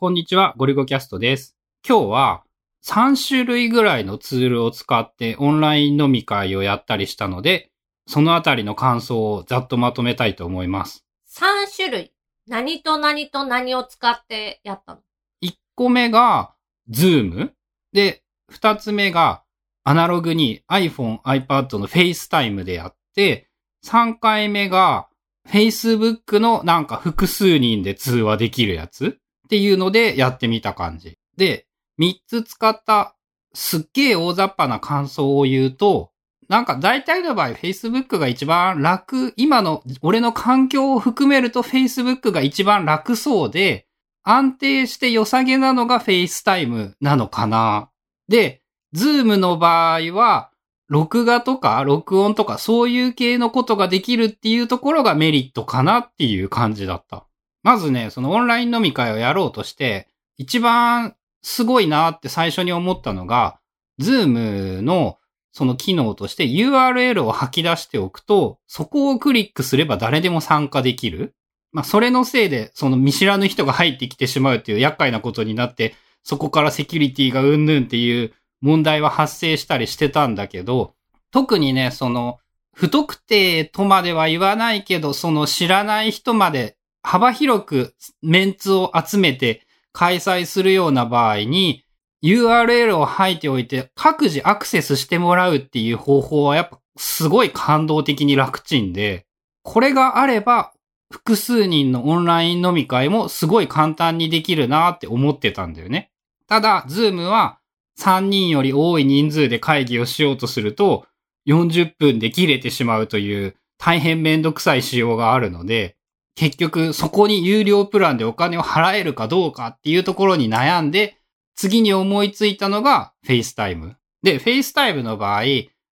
こんにちは、ゴリゴキャストです。今日は3種類ぐらいのツールを使ってオンライン飲み会をやったりしたので、そのあたりの感想をざっとまとめたいと思います。3種類。何と何と何を使ってやったの？1個目が Zoom で、2つ目がアナログに iPhone、iPad の FaceTime でやって、3回目が Facebook のなんか複数人で通話できるやつっていうのでやってみた感じ。で、3つ使ったすっげえ大雑把な感想を言うと、なんか大体の場合 Facebook が一番楽、今の俺の環境を含めると Facebook が一番楽そうで、安定して良さげなのが FaceTime なのかな。で、Zoom の場合は、録画とか録音とかそういう系のことができるっていうところがメリットかなっていう感じだった。まずね、そのオンライン飲み会をやろうとして、一番すごいなって最初に思ったのが、Zoom のその機能として URL を吐き出しておくと、そこをクリックすれば誰でも参加できる。まあ、それのせいで、その見知らぬ人が入ってきてしまうっていう厄介なことになって、そこからセキュリティがうんぬんっていう問題は発生したりしてたんだけど、特にね、その、不特定とまでは言わないけど、その知らない人まで幅広くメンツを集めて開催するような場合に、URL を吐いておいて各自アクセスしてもらうっていう方法はやっぱすごい感動的に楽ちんで、これがあれば複数人のオンライン飲み会もすごい簡単にできるなって思ってたんだよね。ただ、ズームは3人より多い人数で会議をしようとすると40分で切れてしまうという大変めんどくさい仕様があるので、結局そこに有料プランでお金を払えるかどうかっていうところに悩んで、次に思いついたのが FaceTime。で、FaceTime の場合、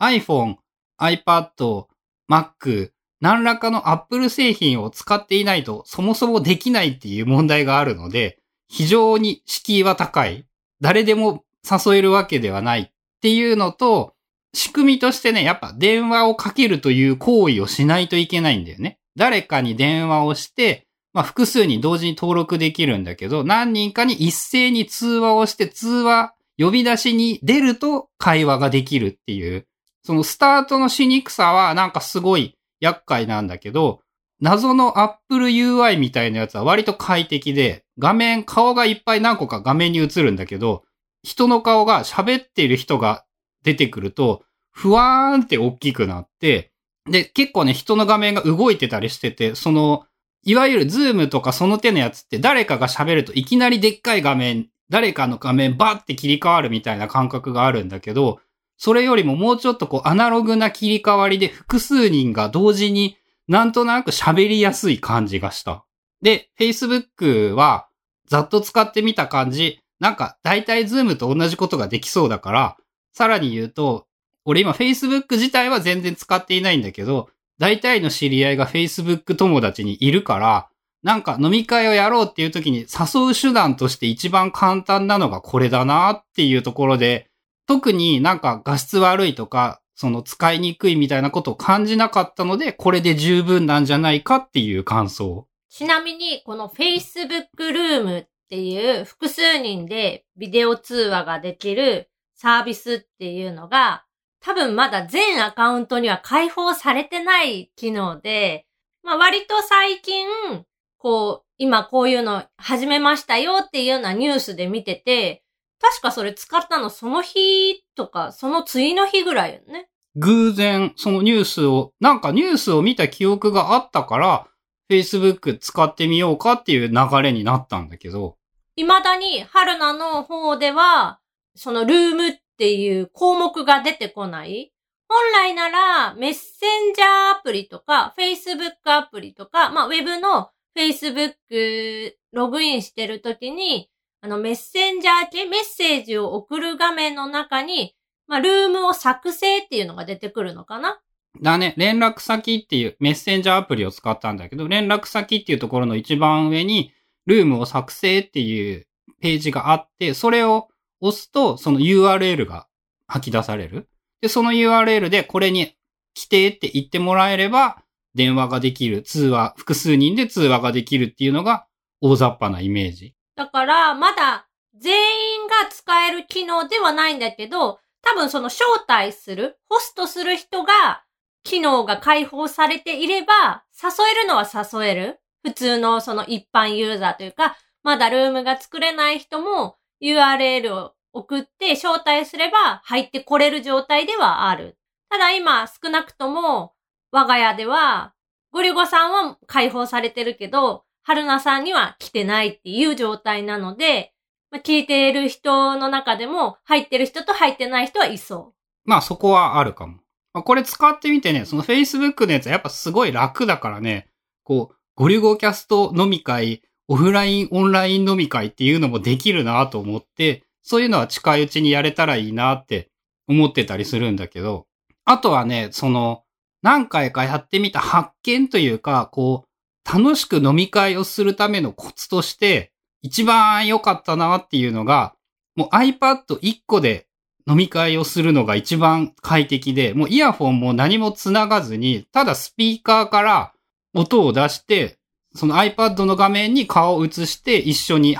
iPhone、iPad、Mac、何らかの Apple 製品を使っていないとそもそもできないっていう問題があるので、非常に敷居は高い。誰でも誘えるわけではないっていうのと、仕組みとしてね、やっぱ電話をかけるという行為をしないといけないんだよね。誰かに電話をして、まあ複数に同時に登録できるんだけど、何人かに一斉に通話をして通話、呼び出しに出ると会話ができるっていう、そのスタートのしにくさはなんかすごい厄介なんだけど、謎の Apple UI みたいなやつは割と快適で、画面、顔がいっぱい何個か画面に映るんだけど、人の顔が喋っている人が出てくると、ふわーんって大きくなって、で、結構ね、人の画面が動いてたりしてて、その、いわゆるズームとかその手のやつって誰かが喋るといきなりでっかい画面、誰かの画面バッて切り替わるみたいな感覚があるんだけど、それよりももうちょっとこうアナログな切り替わりで複数人が同時になんとなく喋りやすい感じがした。で、Facebook はざっと使ってみた感じ、なんか大体 Zoom と同じことができそうだから、さらに言うと、俺今 Facebook 自体は全然使っていないんだけど、大体の知り合いが Facebook 友達にいるから、なんか飲み会をやろうっていう時に誘う手段として一番簡単なのがこれだなっていうところで、特になんか画質悪いとか、その使いにくいみたいなことを感じなかったので、これで十分なんじゃないかっていう感想。ちなみに、この Facebook ルームっていう複数人でビデオ通話ができるサービスっていうのが、多分まだ全アカウントには開放されてない機能で、まあ割と最近、こう、今こういうの始めましたよっていうようなニュースで見てて、確かそれ使ったのその日とか、その次の日ぐらいよね。偶然、そのニュースを、なんかニュースを見た記憶があったから、Facebook 使ってみようかっていう流れになったんだけど、未だに、春菜の方では、そのルームっていう項目が出てこない。本来なら、メッセンジャーアプリとか、Facebook アプリとか、まあ、ウェブの Facebook ログインしてるときに、あの、メッセンジャー系、メッセージを送る画面の中に、まあ、ルームを作成っていうのが出てくるのかなだね、連絡先っていうメッセンジャーアプリを使ったんだけど、連絡先っていうところの一番上に、ルームを作成っていうページがあって、それを押すと、その URL が吐き出される。で、その URL でこれに来てって言ってもらえれば、電話ができる、通話、複数人で通話ができるっていうのが大雑把なイメージ。だから、まだ全員が使える機能ではないんだけど、多分その招待する、ホストする人が、機能が開放されていれば、誘えるのは誘える。普通のその一般ユーザーというか、まだルームが作れない人も URL を送って招待すれば入ってこれる状態ではある。ただ今少なくとも我が家ではゴリゴさんは開放されてるけど、春菜さんには来てないっていう状態なので、まあ、聞いている人の中でも入ってる人と入ってない人はいそうまあそこはあるかも。これ使ってみてね、その Facebook のやつはやっぱすごい楽だからね、こう、ゴリゴキャスト飲み会、オフライン、オンライン飲み会っていうのもできるなと思って、そういうのは近いうちにやれたらいいなって思ってたりするんだけど、あとはね、その、何回かやってみた発見というか、こう、楽しく飲み会をするためのコツとして、一番良かったなっていうのが、もう iPad1 個で飲み会をするのが一番快適で、もうイヤホンも何もつながずに、ただスピーカーから音を出して、その iPad の画面に顔を映して一緒に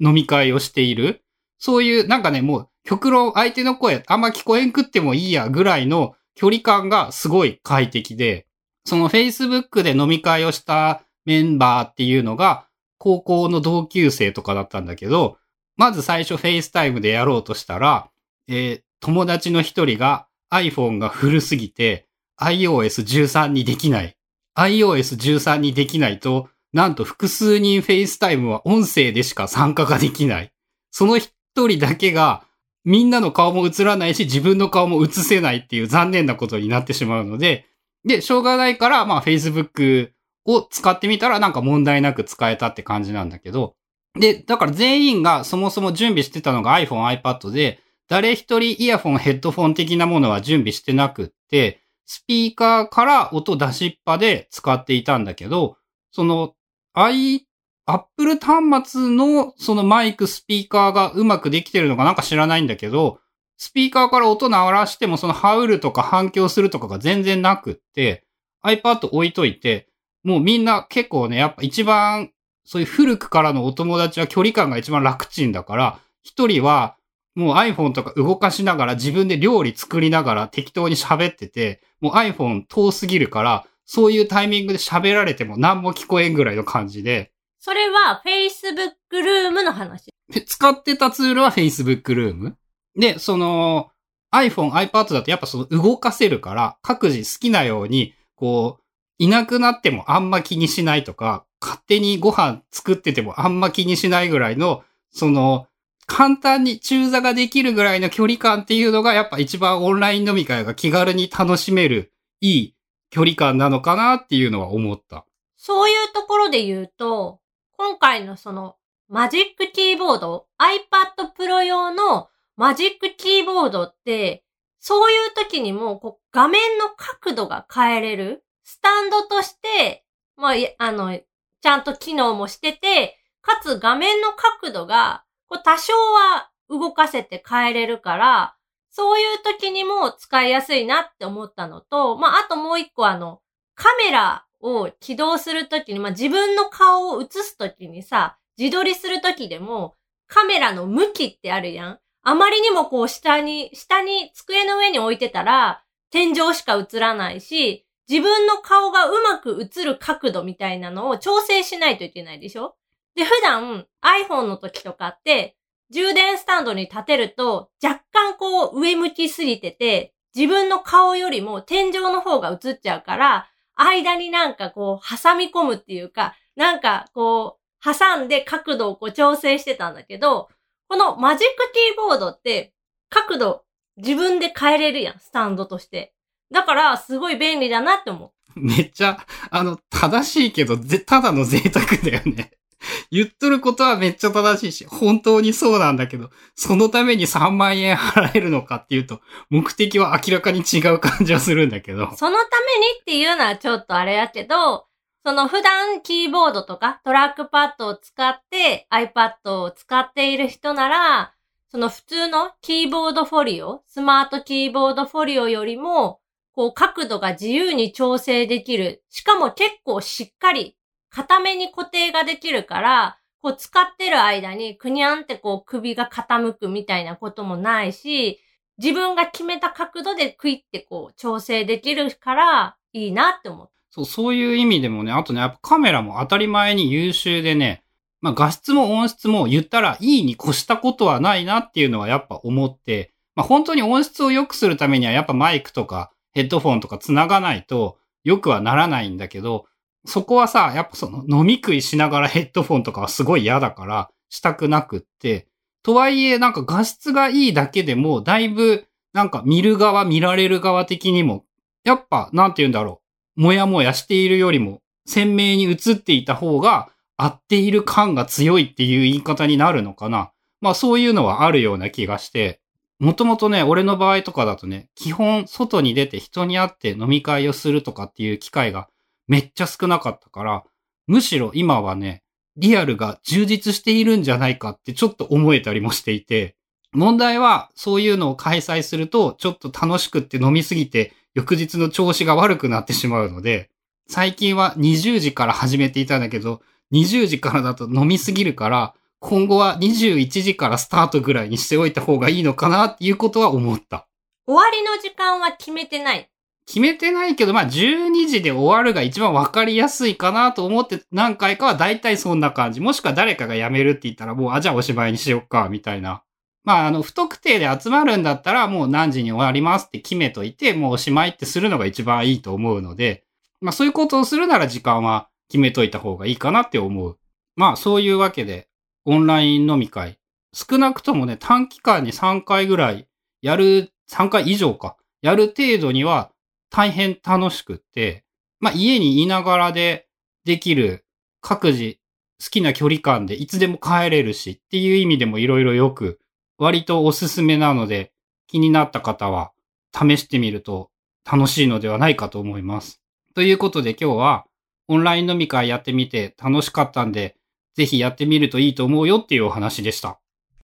飲み会をしている。そういう、なんかね、もう極論相手の声あんま聞こえんくってもいいやぐらいの距離感がすごい快適で、その Facebook で飲み会をしたメンバーっていうのが高校の同級生とかだったんだけど、まず最初 FaceTime でやろうとしたら、えー友達の一人が iPhone が古すぎて iOS13 にできない。iOS13 にできないと、なんと複数人 FaceTime は音声でしか参加ができない。その一人だけがみんなの顔も映らないし自分の顔も映せないっていう残念なことになってしまうので、で、しょうがないから、まあ Facebook を使ってみたらなんか問題なく使えたって感じなんだけど、で、だから全員がそもそも準備してたのが iPhone、iPad で、誰一人イヤホン、ヘッドフォン的なものは準備してなくって、スピーカーから音出しっぱで使っていたんだけど、その、i、Apple 端末のそのマイク、スピーカーがうまくできてるのかなんか知らないんだけど、スピーカーから音鳴らしてもそのハウルとか反響するとかが全然なくって、iPad 置いといて、もうみんな結構ね、やっぱ一番そういう古くからのお友達は距離感が一番楽ちんだから、一人はもう iPhone とか動かしながら自分で料理作りながら適当に喋ってて、もう iPhone 遠すぎるから、そういうタイミングで喋られても何も聞こえんぐらいの感じで、それは Facebook ルームの話。で使ってたツールは Facebook ルーム。で、その iPhone、iPad だとやっぱその動かせるから、各自好きなように、こう、いなくなってもあんま気にしないとか、勝手にご飯作っててもあんま気にしないぐらいの、その、簡単に中座ができるぐらいの距離感っていうのがやっぱ一番オンライン飲み会が気軽に楽しめるいい距離感なのかなっていうのは思った。そういうところで言うと、今回のそのマジックキーボード、iPad Pro 用のマジックキーボードって、そういう時にもこう画面の角度が変えれる。スタンドとして、まあ、あの、ちゃんと機能もしてて、かつ画面の角度が、こう多少は動かせて変えれるから、そういう時にも使いやすいなって思ったのと、まあ、あともう一個あの、カメラを起動するときに、まあ、自分の顔を映すときにさ、自撮りするときでも、カメラの向きってあるやん。あまりにもこう下に、下に机の上に置いてたら、天井しか映らないし、自分の顔がうまく映る角度みたいなのを調整しないといけないでしょで、普段 iPhone の時とかって、充電スタンドに立てると、若干こう上向きすぎてて、自分の顔よりも天井の方が映っちゃうから、間になんかこう挟み込むっていうか、なんかこう挟んで角度をこう調整してたんだけど、このマジックキーボードって角度自分で変えれるやん、スタンドとして。だからすごい便利だなって思う。めっちゃ、あの、正しいけど、ただの贅沢だよね。言っとることはめっちゃ正しいし、本当にそうなんだけど、そのために3万円払えるのかっていうと、目的は明らかに違う感じはするんだけど。そのためにっていうのはちょっとあれやけど、その普段キーボードとかトラックパッドを使って iPad を使っている人なら、その普通のキーボードフォリオ、 Smart Keyboard Folio よりも、こう角度が自由に調整できる。しかも結構しっかり固めに固定ができるから、こう使ってる間にくにゃんってこう首が傾くみたいなこともないし、自分が決めた角度でクイってこう調整できるからいいなって思った。そう、そういう意味でもね、あとね、やっぱカメラも当たり前に優秀でね、まあ画質も音質も言ったらいいに越したことはないなっていうのはやっぱ思って、まあ本当に音質を良くするためにはやっぱマイクとかヘッドフォンとか繋がないと良くはならないんだけど、そこはさ、やっぱその飲み食いしながらヘッドフォンとかはすごい嫌だからしたくなくって、とはいえなんか画質がいいだけでもだいぶなんか見る側見られる側的にもやっぱなんて言うんだろう。もやもやしているよりも鮮明に映っていた方が合っている感が強いっていう言い方になるのかな。まあそういうのはあるような気がして、もともとね、俺の場合とかだとね、基本外に出て人に会って飲み会をするとかっていう機会がめっちゃ少なかったから、むしろ今はね、リアルが充実しているんじゃないかってちょっと思えたりもしていて、問題はそういうのを開催するとちょっと楽しくって飲みすぎて翌日の調子が悪くなってしまうので、最近は20時から始めていたんだけど、20時からだと飲みすぎるから、今後は21時からスタートぐらいにしておいた方がいいのかなっていうことは思った。終わりの時間は決めてない。決めてないけど、まあ12時で終わるが一番わかりやすいかなと思って何回かは大体そんな感じ。もしくは誰かが辞めるって言ったらもう、あ、じゃあおしまいにしよっか、みたいな。まあ、あの、不特定で集まるんだったらもう何時に終わりますって決めといて、もうおしまいってするのが一番いいと思うので、まあそういうことをするなら時間は決めといた方がいいかなって思う。まあそういうわけで、オンライン飲み会。少なくともね、短期間に3回ぐらいやる、3回以上か。やる程度には大変楽しくって、まあ家にいながらでできる各自好きな距離感でいつでも帰れるしっていう意味でもいろいろよく割とおすすめなので気になった方は試してみると楽しいのではないかと思います。ということで今日はオンライン飲み会やってみて楽しかったんでぜひやってみるといいと思うよっていうお話でした。